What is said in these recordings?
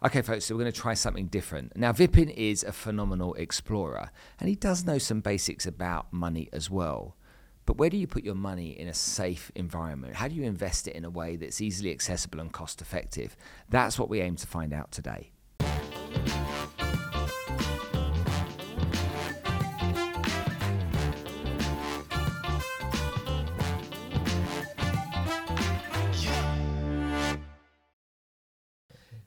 Okay, folks, so we're going to try something different. Now, Vipin is a phenomenal explorer, and he does know some basics about money as well. But where do you put your money in a safe environment? How do you invest it in a way that's easily accessible and cost effective? That's what we aim to find out today.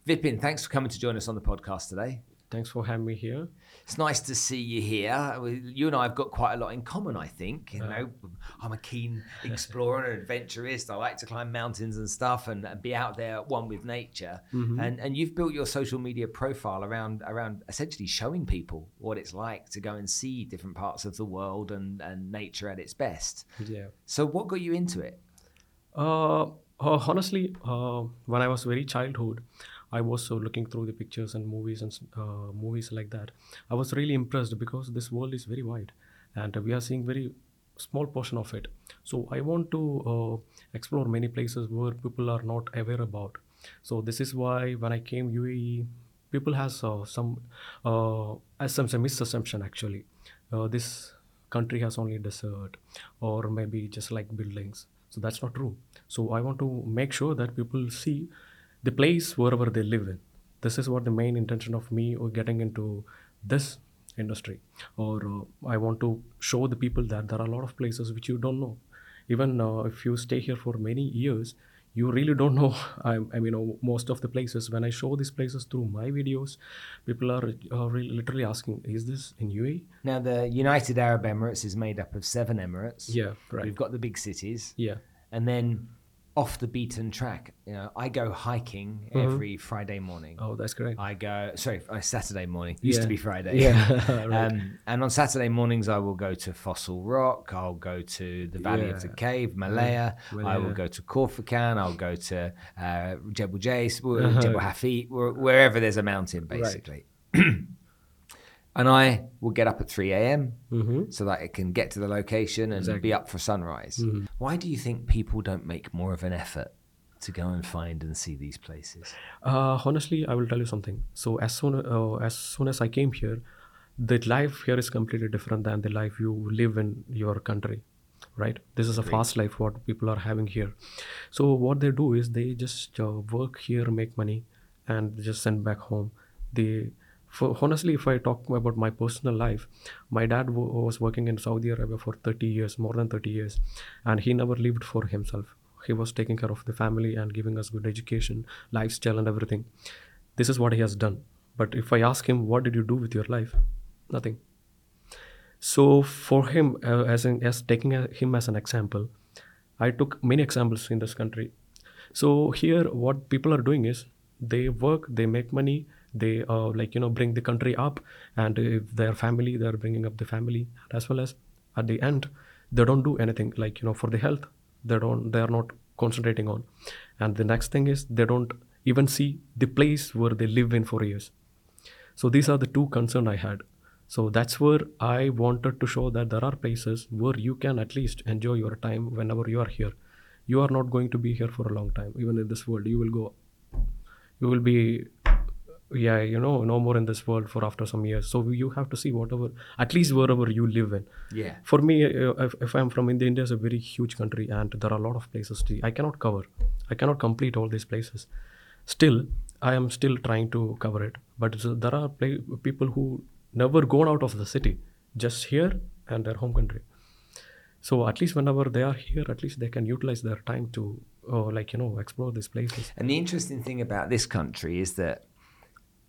Vipin, thanks for coming to join us on the podcast today. Thanks for having me here. It's nice to see you here. You and I have got quite a lot in common, I think. You Uh. know, I'm a keen explorer and adventurist. I like to climb mountains and stuff and, and be out there one with nature. Mm-hmm. And and you've built your social media profile around around essentially showing people what it's like to go and see different parts of the world and, and nature at its best. Yeah. So what got you into it? Uh, uh, honestly, uh, when I was very childhood, I was uh, looking through the pictures and movies and uh, movies like that. I was really impressed because this world is very wide, and we are seeing very small portion of it. So I want to uh, explore many places where people are not aware about. So this is why when I came UAE, people has uh, some uh, as some, some misassumption actually. Uh, this country has only desert or maybe just like buildings. So that's not true. So I want to make sure that people see the place wherever they live in. This is what the main intention of me or getting into this industry. Or uh, I want to show the people that there are a lot of places which you don't know. Even uh, if you stay here for many years, you really don't know. I, I mean, uh, most of the places. When I show these places through my videos, people are uh, really, literally asking, "Is this in UAE?" Now the United Arab Emirates is made up of seven emirates. Yeah, right. We've got the big cities. Yeah. and then off the beaten track. You know, I go hiking every Friday morning. Oh, that's correct. I go sorry, uh, Saturday morning. Used to be Friday. Yeah, right. um, and on Saturday mornings, I will go to Fossil Rock. I'll go to the Valley of the Cave, Mleiha. I will go to Corsican. I'll go to uh, Jebel Jais, Uh-huh. Jebel Hafit, wherever there's a mountain, basically. and I will get up at 3 a.m. Mhm. so that it can get to the location and Exactly. Mm-hmm. be up for sunrise. Why do you think people don't make more of an effort to go and find and see these places? Uh, honestly, I will tell you something. So as soon uh, as soon as I came here, the life here is completely different than the life you live in your country, right? This is a fast life what people are having here. So what they do is they just uh, work here, make money, and just send back home. They for honestly, if I talk about my personal life, my dad w- was working in Saudi Arabia for 30 years, more than 30 years, and he never lived for himself. He was taking care of the family and giving us good education, lifestyle, and everything. This is what he has done. But if I ask him, what did you do with your life? Nothing. So for him, uh, as in, as taking a, him as an example, I took many examples in this country. So here, what people are doing is they work, they make money, they uh, like you know bring the country up, and if their family, they are bringing up the family as well as at the end, they don't do anything like you know for the health. They don't. They are not concentrating on, and the next thing is they don't even see the place where they live in for years. So these are the two concerns I had. So that's where I wanted to show that there are places where you can at least enjoy your time whenever you are here. You are not going to be here for a long time. Even in this world, you will go. You will be, yeah, you know, no more in this world for after some years. So you have to see whatever, at least wherever you live in. Yeah. For me, uh, if, if I'm from India, India is a very huge country and there are a lot of places to, I cannot cover. I cannot complete all these places. Still, I am still trying to cover it. But there are play, people who never gone out of the city, just here and their home country. So at least whenever they are here, at least they can utilize their time to, uh, like you know, explore these places. And the interesting thing about this country is that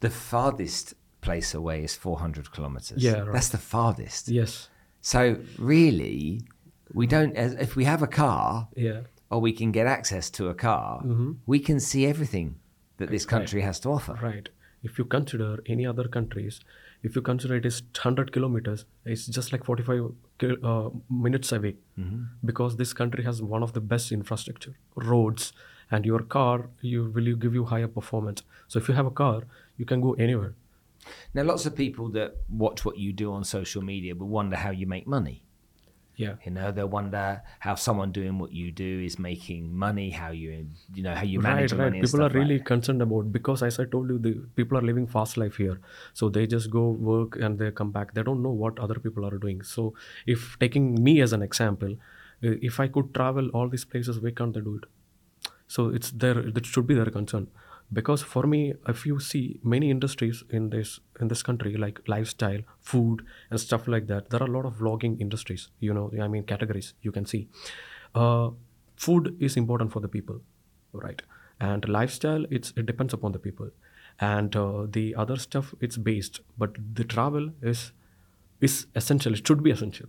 the farthest place away is 400 kilometers. Yeah, right. That's the farthest. Yes. So really, we don't. If we have a car, Yeah. or we can get access to a car, Mm-hmm. we can see everything that this country has to offer. Right. If you consider any other countries, if you consider it is 100 kilometers, it's just like 45 uh, minutes away. Because this country has one of the best infrastructure, roads, and your car you will you give you higher performance. So if you have a car, you can go anywhere. Now, lots of people that watch what you do on social media will wonder how you make money. Yeah. You know, they'll wonder how someone doing what you do is making money, how you you know how you right, manage your right. money. and People are like really concerned about because, as I told you, the people are living fast life here. So they just go work and they come back. They don't know what other people are doing. So if taking me as an example, if I could travel all these places, why can't they do it? So it's their that should be their concern. Because for me, if you see many industries in this in this country, like lifestyle, food, and stuff like that, there are a lot of vlogging industries. You know, I mean categories you can see. Uh, food is important for the people, right? And lifestyle, it's it depends upon the people, and uh, the other stuff it's based. But the travel is is essential. It should be essential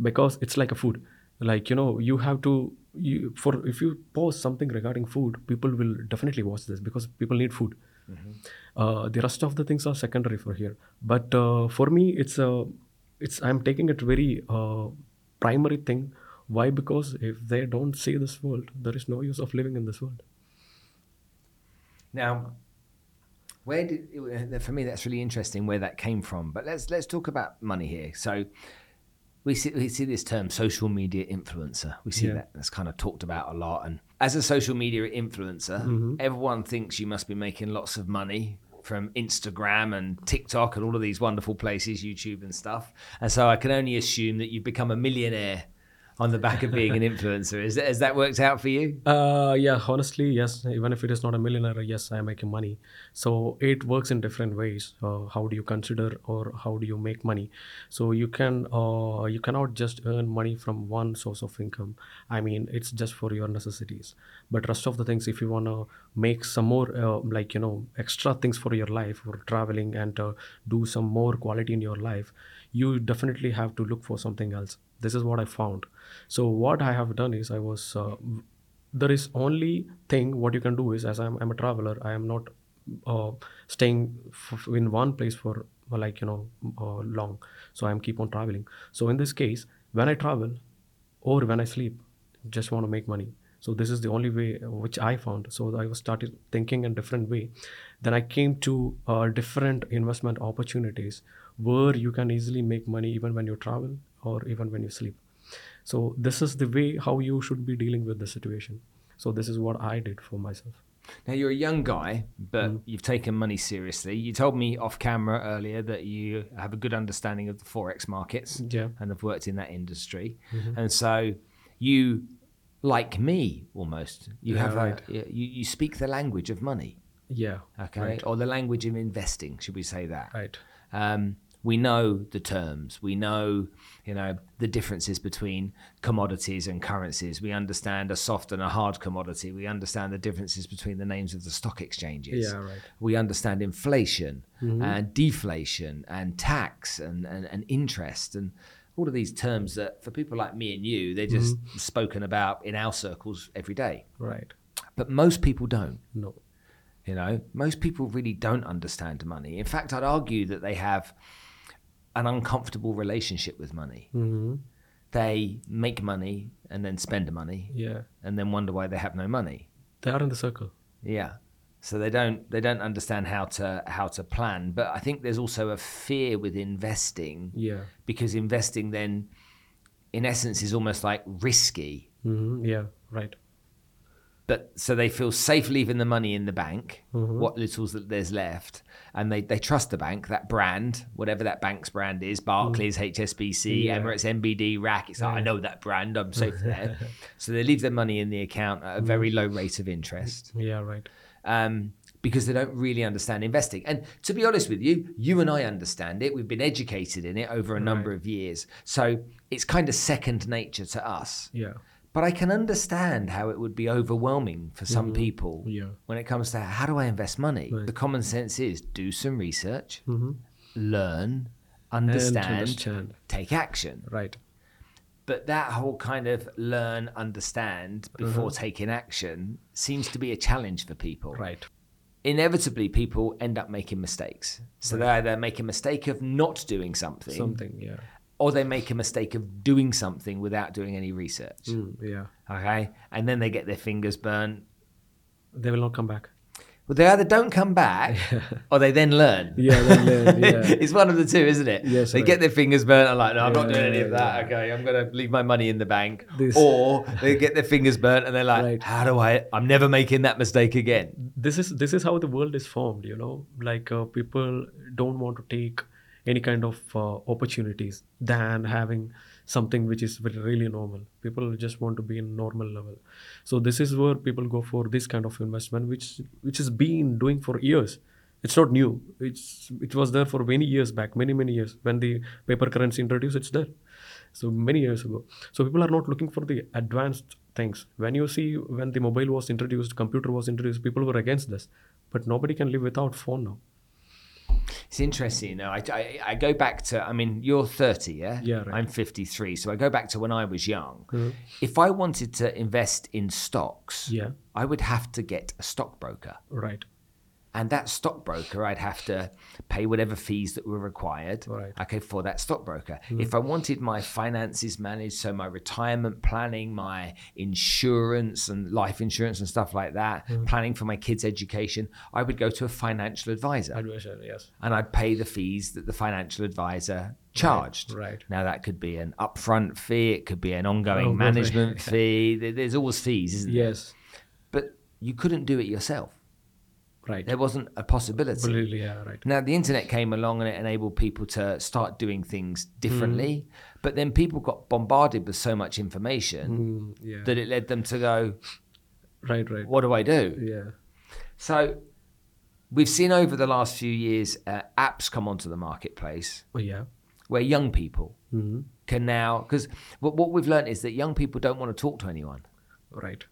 because it's like a food like you know you have to you for if you post something regarding food people will definitely watch this because people need food. Uh, the rest of the things are secondary for here. But uh, for me it's a it's i'm taking it very uh, primary thing. Why? Because if they don't see this world there is no use of living in this world. Now, where did for me that's really interesting where that came from. But let's let's talk about money here. So we see we see this term social media influencer. We see Yeah. that that's kind of talked about a lot. And as a social media influencer, Mm-hmm. everyone thinks you must be making lots of money from Instagram and TikTok and all of these wonderful places, YouTube and stuff. And so I can only assume that you've become a millionaire on the back of being an influencer. Is that, has that worked out for you? Uh, yeah, honestly, yes. Even if it is not a millionaire, yes, I am making money. So it works in different ways. Uh, how do you consider or how do you make money? So you can, uh, you cannot just earn money from one source of income. I mean, it's just for your necessities. But rest of the things, if you wanna make some more, uh, like you know, extra things for your life, or traveling and uh, do some more quality in your life, you definitely have to look for something else. This is what I found. So what I have done is I was uh, there is only thing what you can do is as i'm, I'm a traveler i am not uh, staying f- in one place for like you know uh, long. So i'm keep on traveling. So in this case when i travel or when i sleep just want to make money. So this is the only way which i found. So i was started thinking in different way. Then i came to uh, different investment opportunities where you can easily make money even when you travel or even when you sleep so this is the way how you should be dealing with the situation so this is what i did for myself Now you're a young guy, but Mm. you've taken money seriously. You told me off camera earlier that you have a good understanding of the forex markets Yeah. Mm-hmm. and have worked in that industry, and so you, like me, almost you Yeah, have right. a you, you speak the language of money, yeah okay, right or the language of investing, should we say that? right Um, we know the terms. We know, you know, the differences between commodities and currencies. We understand a soft and a hard commodity. We understand the differences between the names of the stock exchanges. Yeah, right. We understand inflation mm-hmm. and deflation and tax and, and, and interest and all of these terms that for people like me and you, they're just mm-hmm. spoken about in our circles every day. right But most people don't. no You know, most people really don't understand money. In fact, I'd argue that they have an uncomfortable relationship with money. hmm They make money and then spend the money yeah and then wonder why they have no money. they are in the circle Yeah. So they don't they don't understand how to how to plan. But I think there's also a fear with investing yeah because investing then in essence is almost like risky. hmm yeah right But so they feel safe leaving the money in the bank, Mm-hmm. what little that there's left, and they, they trust the bank, that brand, whatever that bank's brand is, Barclays, HSBC, Mm. Yeah. Emirates, NBD, RAK. It's like, I know that brand, I'm safe there. so they leave their money in the account at a very low rate of interest yeah right um, because they don't really understand investing. And to be honest with you, you and I understand it. We've been educated in it over a number of years. So it's kind of second nature to us. yeah But I can understand how it would be overwhelming for some people Mm-hmm. Yeah. when it comes to how do I invest money. Right. The common sense is do some research, hmm learn, understand, understand. take action. right But that whole kind of learn, understand before Mm-hmm. taking action seems to be a challenge for people. right Inevitably, people end up making mistakes. So they either make a mistake of not doing something, something yeah or they make a mistake of doing something without doing any research. Mm, yeah Okay. And then they get their fingers burnt. they will not come back Well, they either don't come back or they then learn. Yeah, then learn, yeah. it's one of the two, isn't it? Yes, they right. get their fingers burnt. I'm like, no, I'm not Yeah, doing any of yeah, that. yeah. Okay, I'm going to leave my money in the bank. This- Or they get their fingers burnt and they're like, Right. how do I? I'm never making that mistake again. this is this is how the world is formed you know like uh, people don't want to take any kind of uh, opportunities than having something which is really normal. People just want to be in normal level. So this is where people go for this kind of investment which which has been doing for years. It's not new. It's it was there for many years back many many years. When the paper currency introduced it's there. So many years ago. So people are not looking for the advanced things. When you see when the mobile was introduced computer was introduced people were against this. But nobody can live without phone now It's interesting. You know, I, I, I go back to, I mean, you're 30, yeah? Yeah, right. Mm-hmm. I'm 53. So I go back to when I was young. If I wanted to invest in stocks, Yeah. I would have to get a stockbroker. right And that stockbroker, I'd have to pay whatever fees that were required, Right. okay, for that stockbroker. Mm-hmm. If I wanted my finances managed, so my retirement planning, my insurance and life insurance and stuff like that, mm-hmm. planning for my kids' education, I would go to a financial advisor advisor yes and I'd pay the fees that the financial advisor charged. right. Now that could be an upfront fee, it could be an ongoing Oh, management fee. There's always fees, isn't there? yes But you couldn't do it yourself. Right. There wasn't a possibility. Really, yeah right. Now the internet came along and it enabled people to start doing things differently, but then people got bombarded with so much information Mm, yeah. that it led them to go, right right. "What do I do?" yeah. So we've seen over the last few years uh, apps come onto the marketplace oh, yeah. where young people hmm. can now because what, what we've learned is that young people don't want to talk to anyone. Right.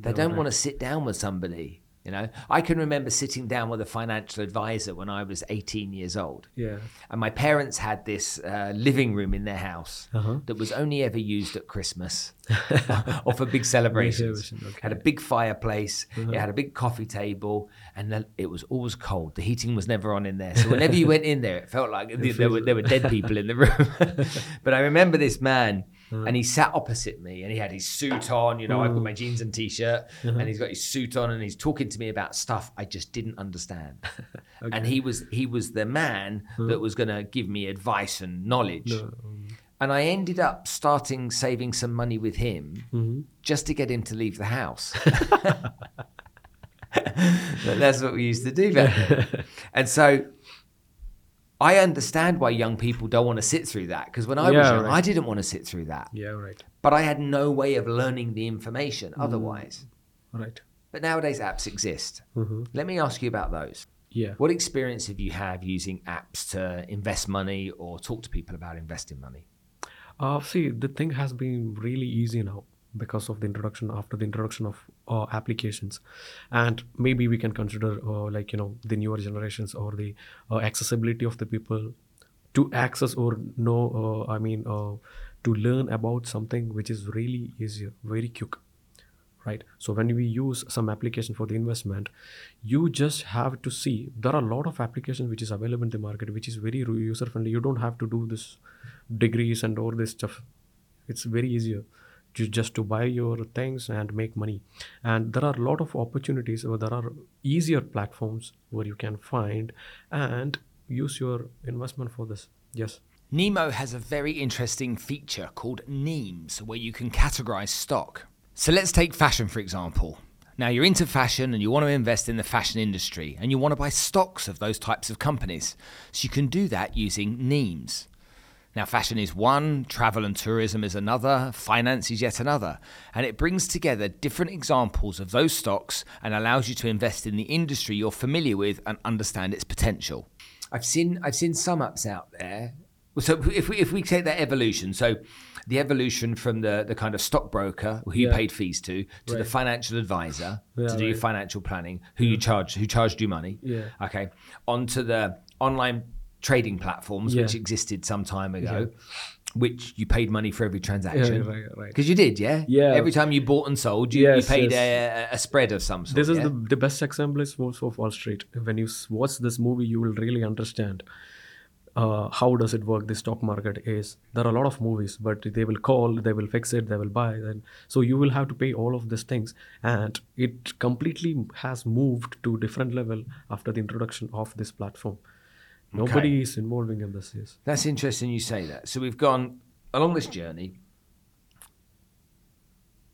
They don't want to sit down with somebody you know i can remember sitting down with a financial advisor when i was 18 years old yeah and my parents had this uh, living room in their house Uh-huh. that was only ever used at christmas or for big celebrations okay. Uh-huh. had a big fireplace it had a big coffee table and it was always cold the heating was never on in there so whenever you went in there it felt like th- there were, there were dead people in the room but i remember this man Uh-huh. and he sat opposite me and he had his suit on you know i've Uh-huh. got my jeans and t-shirt and he's got his suit on and he's talking to me about stuff i just didn't understand. And he was he was the man that was going to give me advice and knowledge. And i ended up starting saving some money with him just to get him to leave the house. But that's what we used to do back then. and so I understand why young people don't want to sit through that because when I was young, right. I didn't want to sit through that. yeah right But I had no way of learning the information Mm. otherwise. right But nowadays, apps exist. Mhm. Let me ask you about those. yeah What experience have you had using apps to invest money or talk to people about investing money? Uh, see, the thing has been really easy now because of the introduction after the introduction of uh, applications, and maybe we can consider uh, like you know the newer generations or the uh, accessibility of the people to access or know. Uh, I mean, uh, to learn about something which is really easier, very quick right? So when we use some application for the investment you just have to see there are a lot of applications which is available in the market which is very user friendly you don't have to do this degrees and all this stuff. It's very easier just to buy your things and make money and there are a lot of opportunities where there are easier platforms where you can find and use your investment for this yes Nemo has a very interesting feature called Nemes, where you can categorize stock. So let's take fashion, for example. Now, you're into fashion and you want to invest in the fashion industry and you want to buy stocks of those types of companies. So you can do that using Nemes. Now, fashion is one, travel and tourism is another, finance is yet another, and it brings together different examples of those stocks and allows you to invest in the industry you're familiar with and understand its potential. I've seen I've seen some ups out there. So if we if we take that evolution, so the evolution from the the kind of stockbroker who you Yeah. paid fees to, to the financial advisor Yeah, to do your financial planning, who you charged who charged you money. Yeah. Okay. Onto the online trading platforms which existed some time ago, which you paid money for every transaction. right, right. Because you did, yeah? Yeah. Every time you bought and sold, you, Yes, you paid yes. a, a spread of some sort. this is yeah? the, the best example is Wolf of Wall Street. When you watch this movie, you will really understand. uh, how does it work the stock market is there are a lot of movies but they will call they will fix it they will buy and so you will have to pay all of these things and it completely has moved to different level after the introduction of this platform nobody is involving in this yes That's interesting you say that. So we've gone along this journey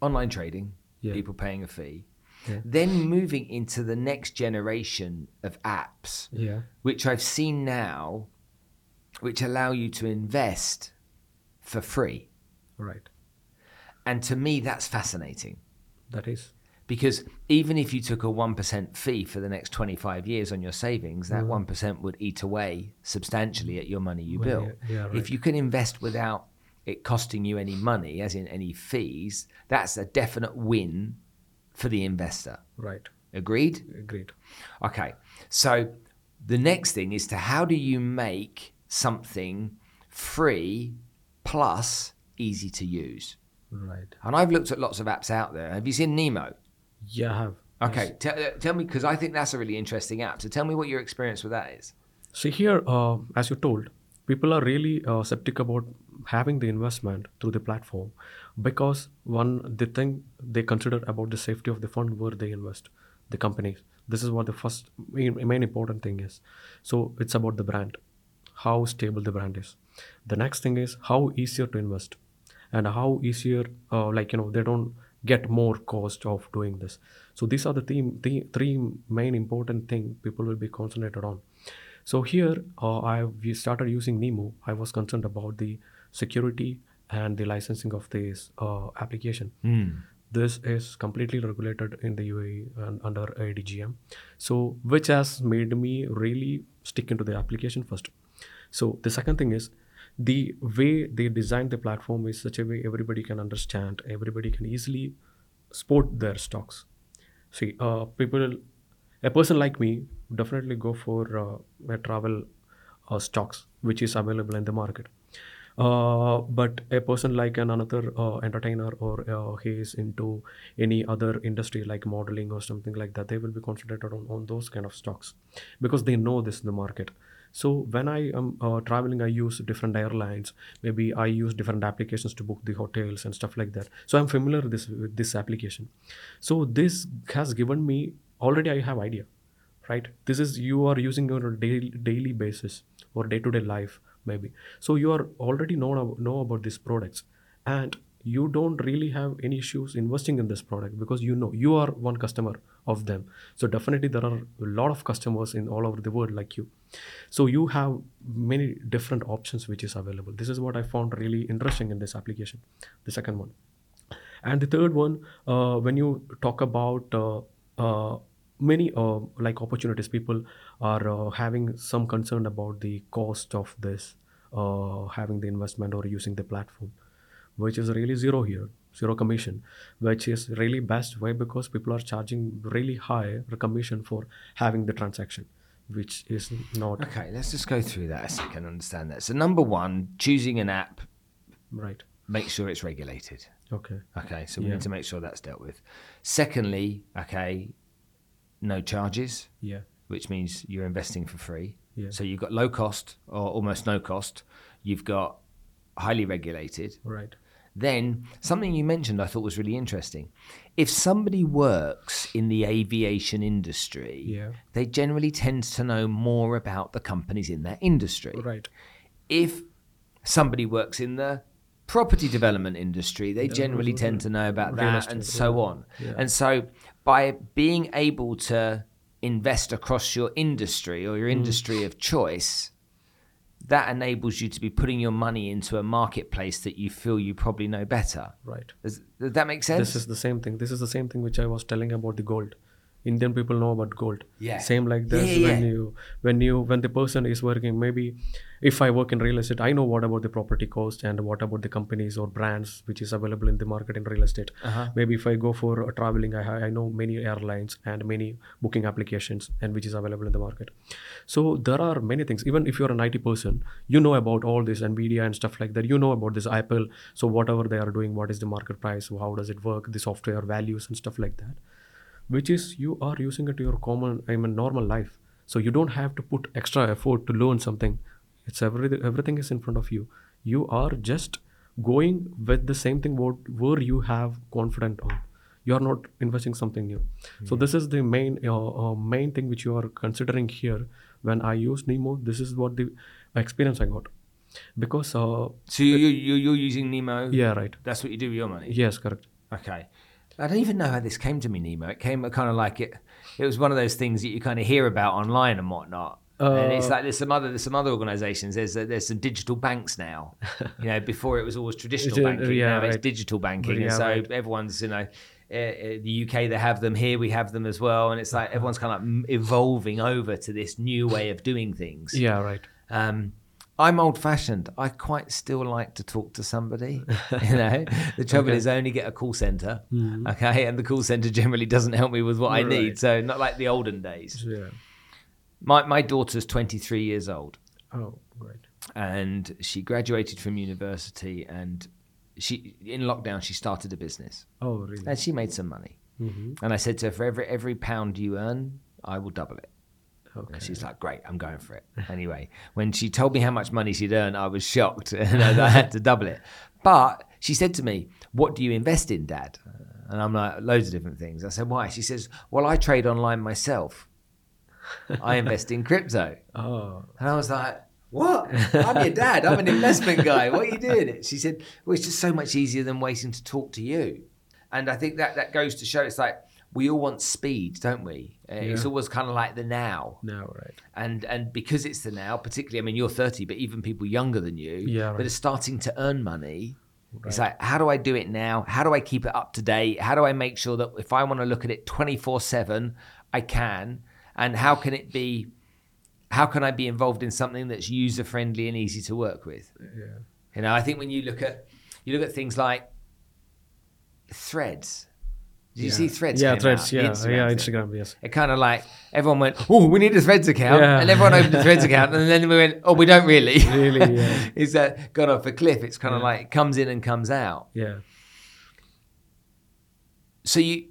online trading, Yeah. people paying a fee, Yeah. then moving into the next generation of apps, yeah which I've seen now, which allow you to invest for free. right And to me, that's fascinating that is because even if you took a 1% fee for the next 25 years on your savings, that mm. 1% would eat away substantially at your money you build. yeah, If right. you can invest without it costing you any money, as in any fees, that's a definite win for the investor. right Agreed? agreed Okay. So the next thing is to how do you make something free plus easy to use? right And I've looked at lots of apps out there. Have you seen Nemo? Yeah I have Okay, tell, uh, tell me because I think that's a really interesting app. So tell me what your experience with that is. See here, uh, as you told, people are really uh, skeptic about having the investment through the platform because one, the thing they consider about the safety of the fund where they invest, the companies. This is what the first main, main important thing is. So it's about the brand, how stable the brand is. The next thing is how easier to invest, and how easier, uh, like you know, they don't get more cost of doing this. So these are the, theme, the three main important thing people will be concentrated on. So here, uh, I we started using Nemo. I was concerned about the security and the licensing of this uh, application. This is completely regulated in the UAE and under ADGM, so which has made me really stick into the application first. So the second thing is the way they designed the platform is such a way everybody can understand, everybody can easily sport their stocks. See, uh, people, a person like me definitely go for uh, travel uh, stocks which is available in the market. Uh, but a person like an another uh, entertainer or uh, he is into any other industry like modeling or something like that, they will be concentrated on, on those kind of stocks because they know this is the market. So when I am uh, traveling, I use different airlines. Maybe I use different applications to book the hotels and stuff like that. So I'm familiar with this with this application. So this has given me already. I have idea, right? This is you are using on a daily daily basis or day to day life maybe. So you are already know know about these products, and you don't really have any issues investing in this product because you know you are one customer of them. So definitely there are a lot of customers in all over the world like you. So you have many different options which is available. This is what i found really interesting in this application the second one. And the third one uh, when you talk about uh, uh, many uh, like opportunities people are uh, having some concern about the cost of this uh, having the investment or using the platform which is really zero here zero commission which is really best why because people are charging really high commission for having the transaction which is not Okay, let's just go through that a second, understand that. So, number one, choosing an app, right make sure it's regulated. okay Okay, so we Yeah. need to make sure that's dealt with. Secondly, okay, no charges, yeah which means you're investing for free. Yeah. So you've got low cost or almost no cost. You've got highly regulated. right Then something you mentioned I thought was really interesting. If somebody works in the aviation industry, Yeah. they generally tend to know more about the companies in that industry. right If somebody works in the property development industry, they generally tend to know about Real that and so yeah. on. Yeah. And so by being able to invest across your industry or Mm. your industry of choice, that enables you to be putting your money into a marketplace that you feel you probably know better. right Does, does that make sense? this is the same thing this is the same thing which i was telling about the gold indian people know about gold. Yeah. same like this Yeah, yeah, when you when you when the person is working maybe if i work in real estate i know what about the property cost and what about the companies or brands which is available in the market in real estate. Uh-huh. maybe if i go for traveling I, I know many airlines and many booking applications and which is available in the market. So there are many things. Even if you're an it person you know about all this nvidia and stuff like that. You know about this apple. So whatever they are doing what is the market price? How does it work? The software values and stuff like that which is you are using it to your common i mean normal life so you don't have to put extra effort to learn something It's everything. Everything is in front of you. You are just going with the same thing what where you have confident on. You are not investing something new. So this is the main uh, uh, main thing which you are considering here. When I use Nemo, this is what the experience I got. Because uh, So you, you, you- you're using Nemo. yeah, right. That's what you do with your money. Yes, correct. Okay. I don't even know how this came to me, Nemo. It came kind of like it. It was one of those things that you kind of hear about online and whatnot. and it's Uh, like there's some other there's some other organisations. There's uh, there's some digital banks now. you know, before it was always traditional uh, banking. yeah, now it's digital banking, Yeah, and so right. everyone's you know. Uh, uh, the UK, they have them here. We have them as well, and it's like everyone's kind of like evolving over to this new way of doing things. Yeah, right. Um, I'm old fashioned. I quite still like to talk to somebody. You know, the trouble is, I only get a call center. Okay. And the call center generally doesn't help me with what I need. So, not like the olden days. Yeah. My, my daughter's 23 years old Oh, right. and she graduated from university and she, in lockdown, she started a business Oh, really? and she made some money. hmm And I said to her, for every, every pound you earn, I will double it. Okay. And she's like, great, I'm going for it. Anyway, when she told me how much money she'd earned, I was shocked and I had to double it. But she said to me, What do you invest in, Dad? And I'm like, Loads of different things. I said, Why? She says, Well, I trade online myself. I invest in crypto. Oh, And I was like, What? I'm your dad. I'm an investment guy. What are you doing? It She said, Well, it's just so much easier than waiting to talk to you. And I think that, that goes to show it's like, we all want speed, don't we? Uh, It's always kind of like the now now, right. and and because it's the now, particularly, I mean, you're 30, but even people younger than you Yeah, that are starting to earn money, it's like, how do I do it now? How do I keep it up to date? How do I make sure that if I want to look at it 24 7, I can? And how can it be? How can I be involved in something that's user friendly and easy to work with? Yeah. You know, I think when you look at you look at things like threads. Did you see threads? Yeah, threads. out? Yeah, Instagram yeah. Instagram. Yes. It kind of like everyone went, "Oh, we need a Threads account," and everyone opened a Threads account, and then we went, "Oh, we don't really." Really, yeah. it's that gone off a cliff. It's kind of like it comes in and comes out. Yeah. So you,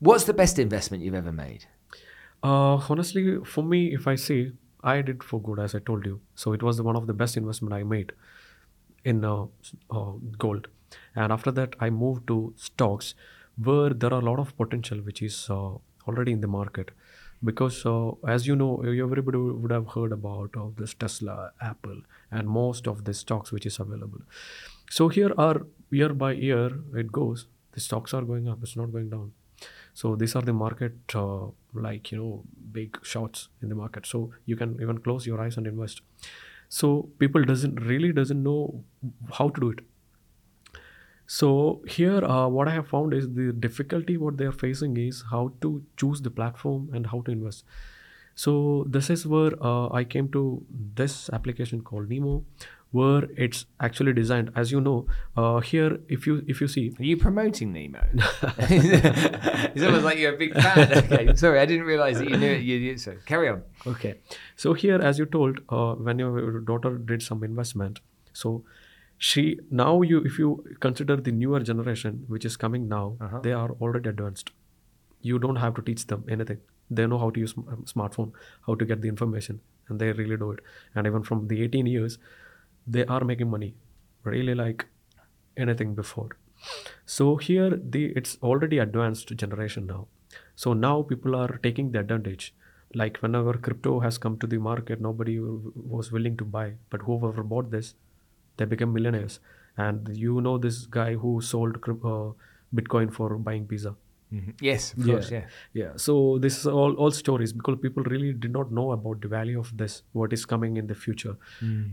what's the best investment you've ever made? Uh, honestly, for me, if I see, I did for good, as I told you. So it was the, one of the best investment I made in uh, uh, gold. And after that, I moved to stocks, where there are a lot of potential, which is uh, already in the market. Because uh, as you know, everybody would have heard about uh, this Tesla, Apple, and most of the stocks which is available. So here are year by year it goes. The stocks are going up. It's not going down. So these are the market, uh, like you know, big shots in the market. So you can even close your eyes and invest. So people doesn't really doesn't know how to do it. So here, uh, what I have found is the difficulty what they are facing is how to choose the platform and how to invest. So this is where uh, I came to this application called Nemo, where it's actually designed. As you know, uh, here if you if you see, Are you promoting Nemo? it's almost like you're a big fan. Okay, sorry, I didn't realize that you knew it. You, you, so carry on. Okay. So here, as you told, uh, when your daughter did some investment, so she now you if you consider the newer generation which is coming now, Uh-huh. they are already advanced. You don't have to teach them anything. They know how to use smartphone, how to get the information, and they really do it. And even from the 18 years, they are making money, really like anything before. So here the it's already advanced generation now. So now people are taking the advantage. Like whenever crypto has come to the market, nobody was willing to buy, but whoever bought this, they became millionaires. And you know this guy who sold uh, Bitcoin for buying pizza. Yes, of course, yeah. Yeah. So this is all all stories because people really did not know about the value of this, what is coming in the future.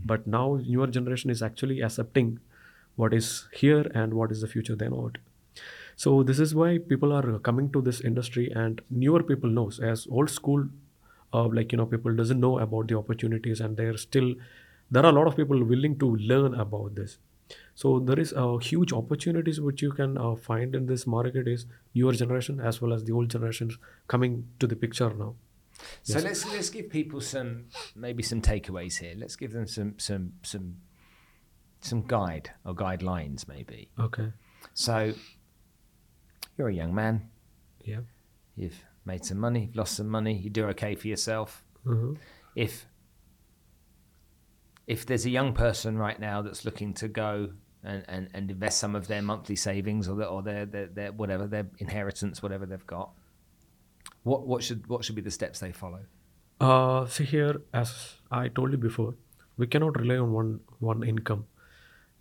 But now newer generation is actually accepting what is here and what is the future they know it. So this is why people are coming to this industry and newer people knows as old school uh, like you know people doesn't know about the opportunities and they're still there are a lot of people willing to learn about this so there is uh, huge opportunities which you can uh, find in this market is newer generation as well as the old generations coming to the picture now So let's let's give people some maybe some takeaways here. Let's give them some some some some guide or guidelines maybe. okay So you're a young man. yeah You've made some money. You've lost some money. You do okay for yourself. Mhm. If if there's a young person right now that's looking to go and, and, and invest some of their monthly savings or their, or their, their, their whatever their inheritance, whatever they've got, what what should what should be the steps they follow? Uh, see here, as I told you before, we cannot rely on one one income.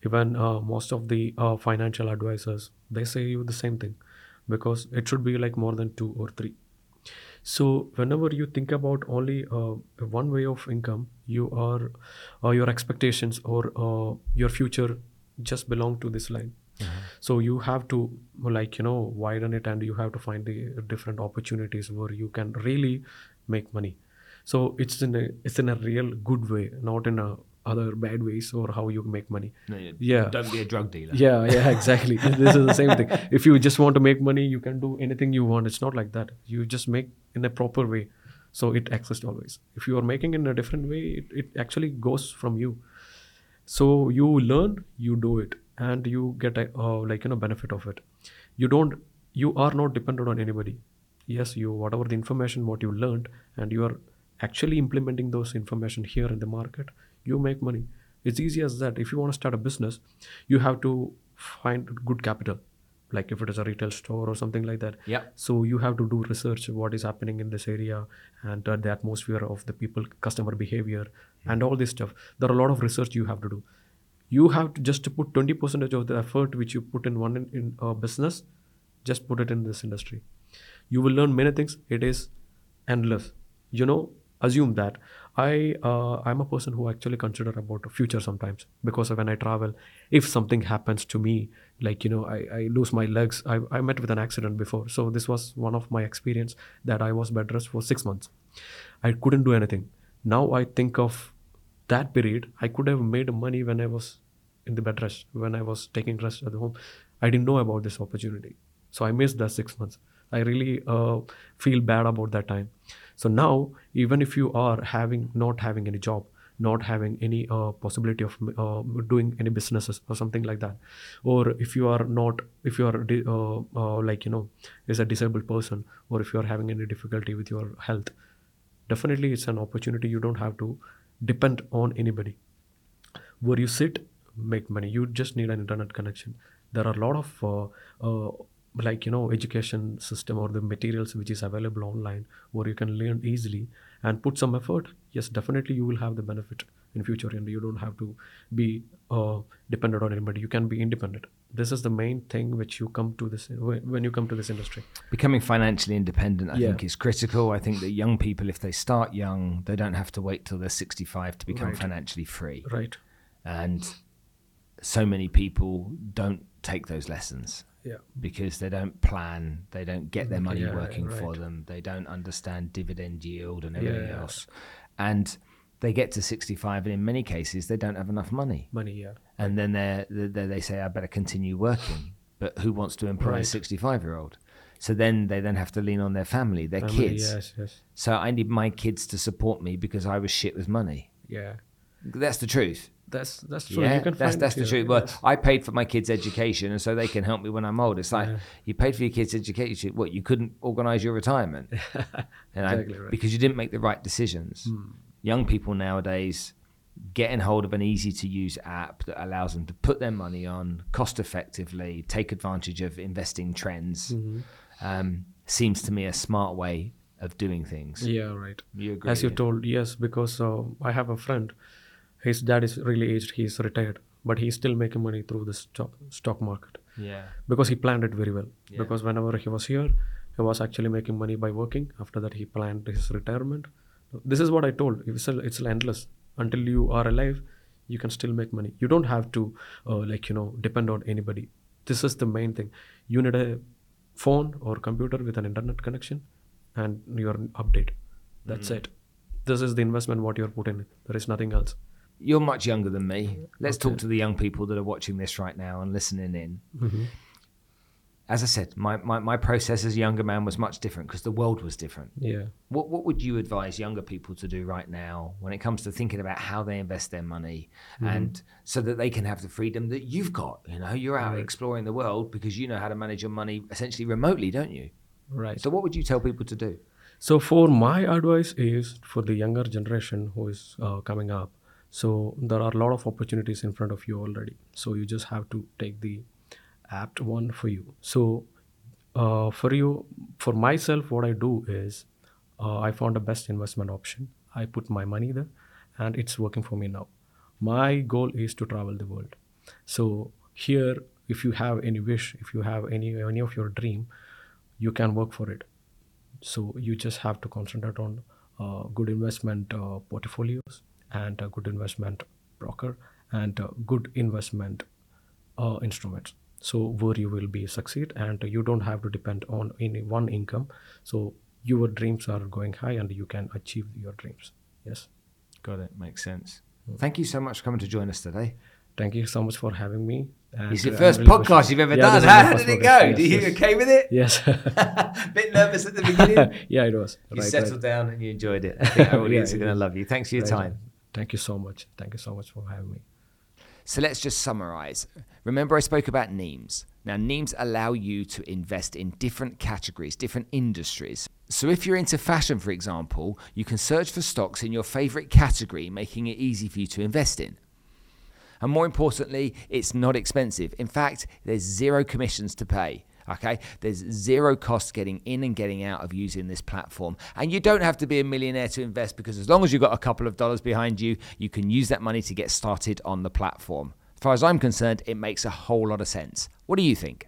Even uh, most of the uh, financial advisors they say you the same thing, because it should be like more than two or three. So whenever you think about only uh, one way of income, you are uh, your expectations or uh, your future just belong to this line. So you have to like you know widen it and you have to find the different opportunities where you can really make money. So it's in a it's in a real good way, not in a other bad ways or how you make money. No, Yeah. Don't be a drug dealer. Yeah, yeah, exactly. this is the same thing. If you just want to make money, you can do anything you want. It's not like that. You just make in a proper way. So it exists always. If you are making in a different way, it, it actually goes from you. So you learn, you do it, and you get a uh, like you know benefit of it. You don't. You are not dependent on anybody. Yes, you whatever the information what you learned, and you are actually implementing those information here in the market. You make money. It's easy as that. If you want to start a business, you have to find good capital, like if it is a retail store or something like that. yeah So you have to do research what is happening in this area and uh, the atmosphere of the people, customer behavior, and all this stuff. There are a lot of research you have to do. You have to just to put twenty percent of the effort which you put in one in, in a business, just put it in this industry. You will learn many things. It is endless. You know, assume that I uh, I'm a person who actually consider about the future sometimes because when I travel, if something happens to me, like you know, I, I lose my legs. I, I met with an accident before, so this was one of my experience that I was bed rest for six months. I couldn't do anything. Now I think of that period. I could have made money when I was in the bed rest, when I was taking rest at home. I didn't know about this opportunity, so I missed that six months. I really uh, feel bad about that time. So now, even if you are having not having any job, not having any uh, possibility of uh, doing any businesses or something like that, or if you are not, if you are uh, uh, like you know, is a disabled person, or if you are having any difficulty with your health, definitely it's an opportunity. You don't have to depend on anybody. Where you sit make money. You just need an internet connection. There are a lot of uh, uh, like you know education system or the materials which is available online where you can learn easily and put some effort yes definitely you will have the benefit in future and you don't have to be uh, dependent on anybody you can be independent this is the main thing which you come to this when you come to this industry Becoming financially independent, I Yeah. think, is critical. I think that young people, if they start young, they don't have to wait till they're 65 to become Right. financially free. right And so many people don't take those lessons yeah because they don't plan, they don't get their money Yeah, working for them, they don't understand dividend yield and everything Yeah. else. And they get to 65, and in many cases, they don't have enough money. money yeah And then they they say, I better continue working. But who wants to employ a 65 year old? So then they then have to lean on their family, their Family, kids. yes yes So I need my kids to support me because I was shit with money. yeah That's the truth. That's that's true Yeah, you can that's that's the truth. Well. I paid for my kids' education, and so they can help me when I'm old. It's like Yeah. you paid for your kids' education. What you couldn't organise your retirement, I- Exactly right. because you didn't make the right decisions. Hmm. Young people nowadays getting hold of an easy to use app that allows them to put their money on cost effectively, take advantage of investing trends, Mm-hmm. um, seems to me a smart way of doing things. Yeah, right. You agree? As you told, yes, because uh, I have a friend. His dad is really aged. He's retired, but he's still making money through the stock stock market Yeah. because he planned it very well. Yeah. Because whenever he was here, he was actually making money by working. After that, he planned his retirement. This is what I told. It's it's endless. Until you are alive, you can still make money. You don't have to uh, like you know depend on anybody. This is the main thing. You need a phone or computer with an internet connection, and you're update. That's Mm. it. This is the investment what you're putting. in. There is nothing else. You're much younger than me. Let's talk to the young people that are watching this right now and listening in. Mm-hmm. As I said, my, my, my process as a younger man was much different because the world was different. Yeah. What, what would you advise younger people to do right now when it comes to thinking about how they invest their money Mm-hmm. and so that they can have the freedom that you've got? You know, you're out Right. exploring the world because you know how to manage your money essentially remotely, don't you? Right. So, what would you tell people to do? So for my advice is for the younger generation who is uh, coming up. So there are a lot of opportunities in front of you already. So you just have to take the apt one for you. So uh, for you, for myself, what I do is uh, I found a best investment option. I put my money there, and it's working for me now. My goal is to travel the world. So here, if you have any wish, if you have any any of your dream, you can work for it. So you just have to concentrate on uh, good investment uh, portfolios and a good investment broker and good investment uh, instruments. So where you will be succeed and you don't have to depend on any one income. So your dreams are going high and you can achieve your dreams. Yes. Got it. Makes sense. Thank you so much for coming to join us today. Thank you so much for having me and it's your first really podcast you've ever Yeah, done. this how did it go? Yes, Did you yes. okay with it? Yes. A bit nervous at the beginning? Yeah it was. You right, settled right. down and you enjoyed it. I think our Yeah, audience are going to love you. Thanks for your Right, time. Thank you so much thank you so much for having me So let's just summarize. Remember, I spoke about Nemes. Now, Nemes allow you to invest in different categories, different industries. So, if you're into fashion, for example, you can search for stocks in your favorite category, making it easy for you to invest in. And more importantly, it's not expensive. In fact, there's zero commissions to pay. Okay, there's zero cost getting in and getting out of using this platform. And you don't have to be a millionaire to invest because as long as you've got a couple of dollars behind you, you can use that money to get started on the platform. As far as I'm concerned, it makes a whole lot of sense. What do you think?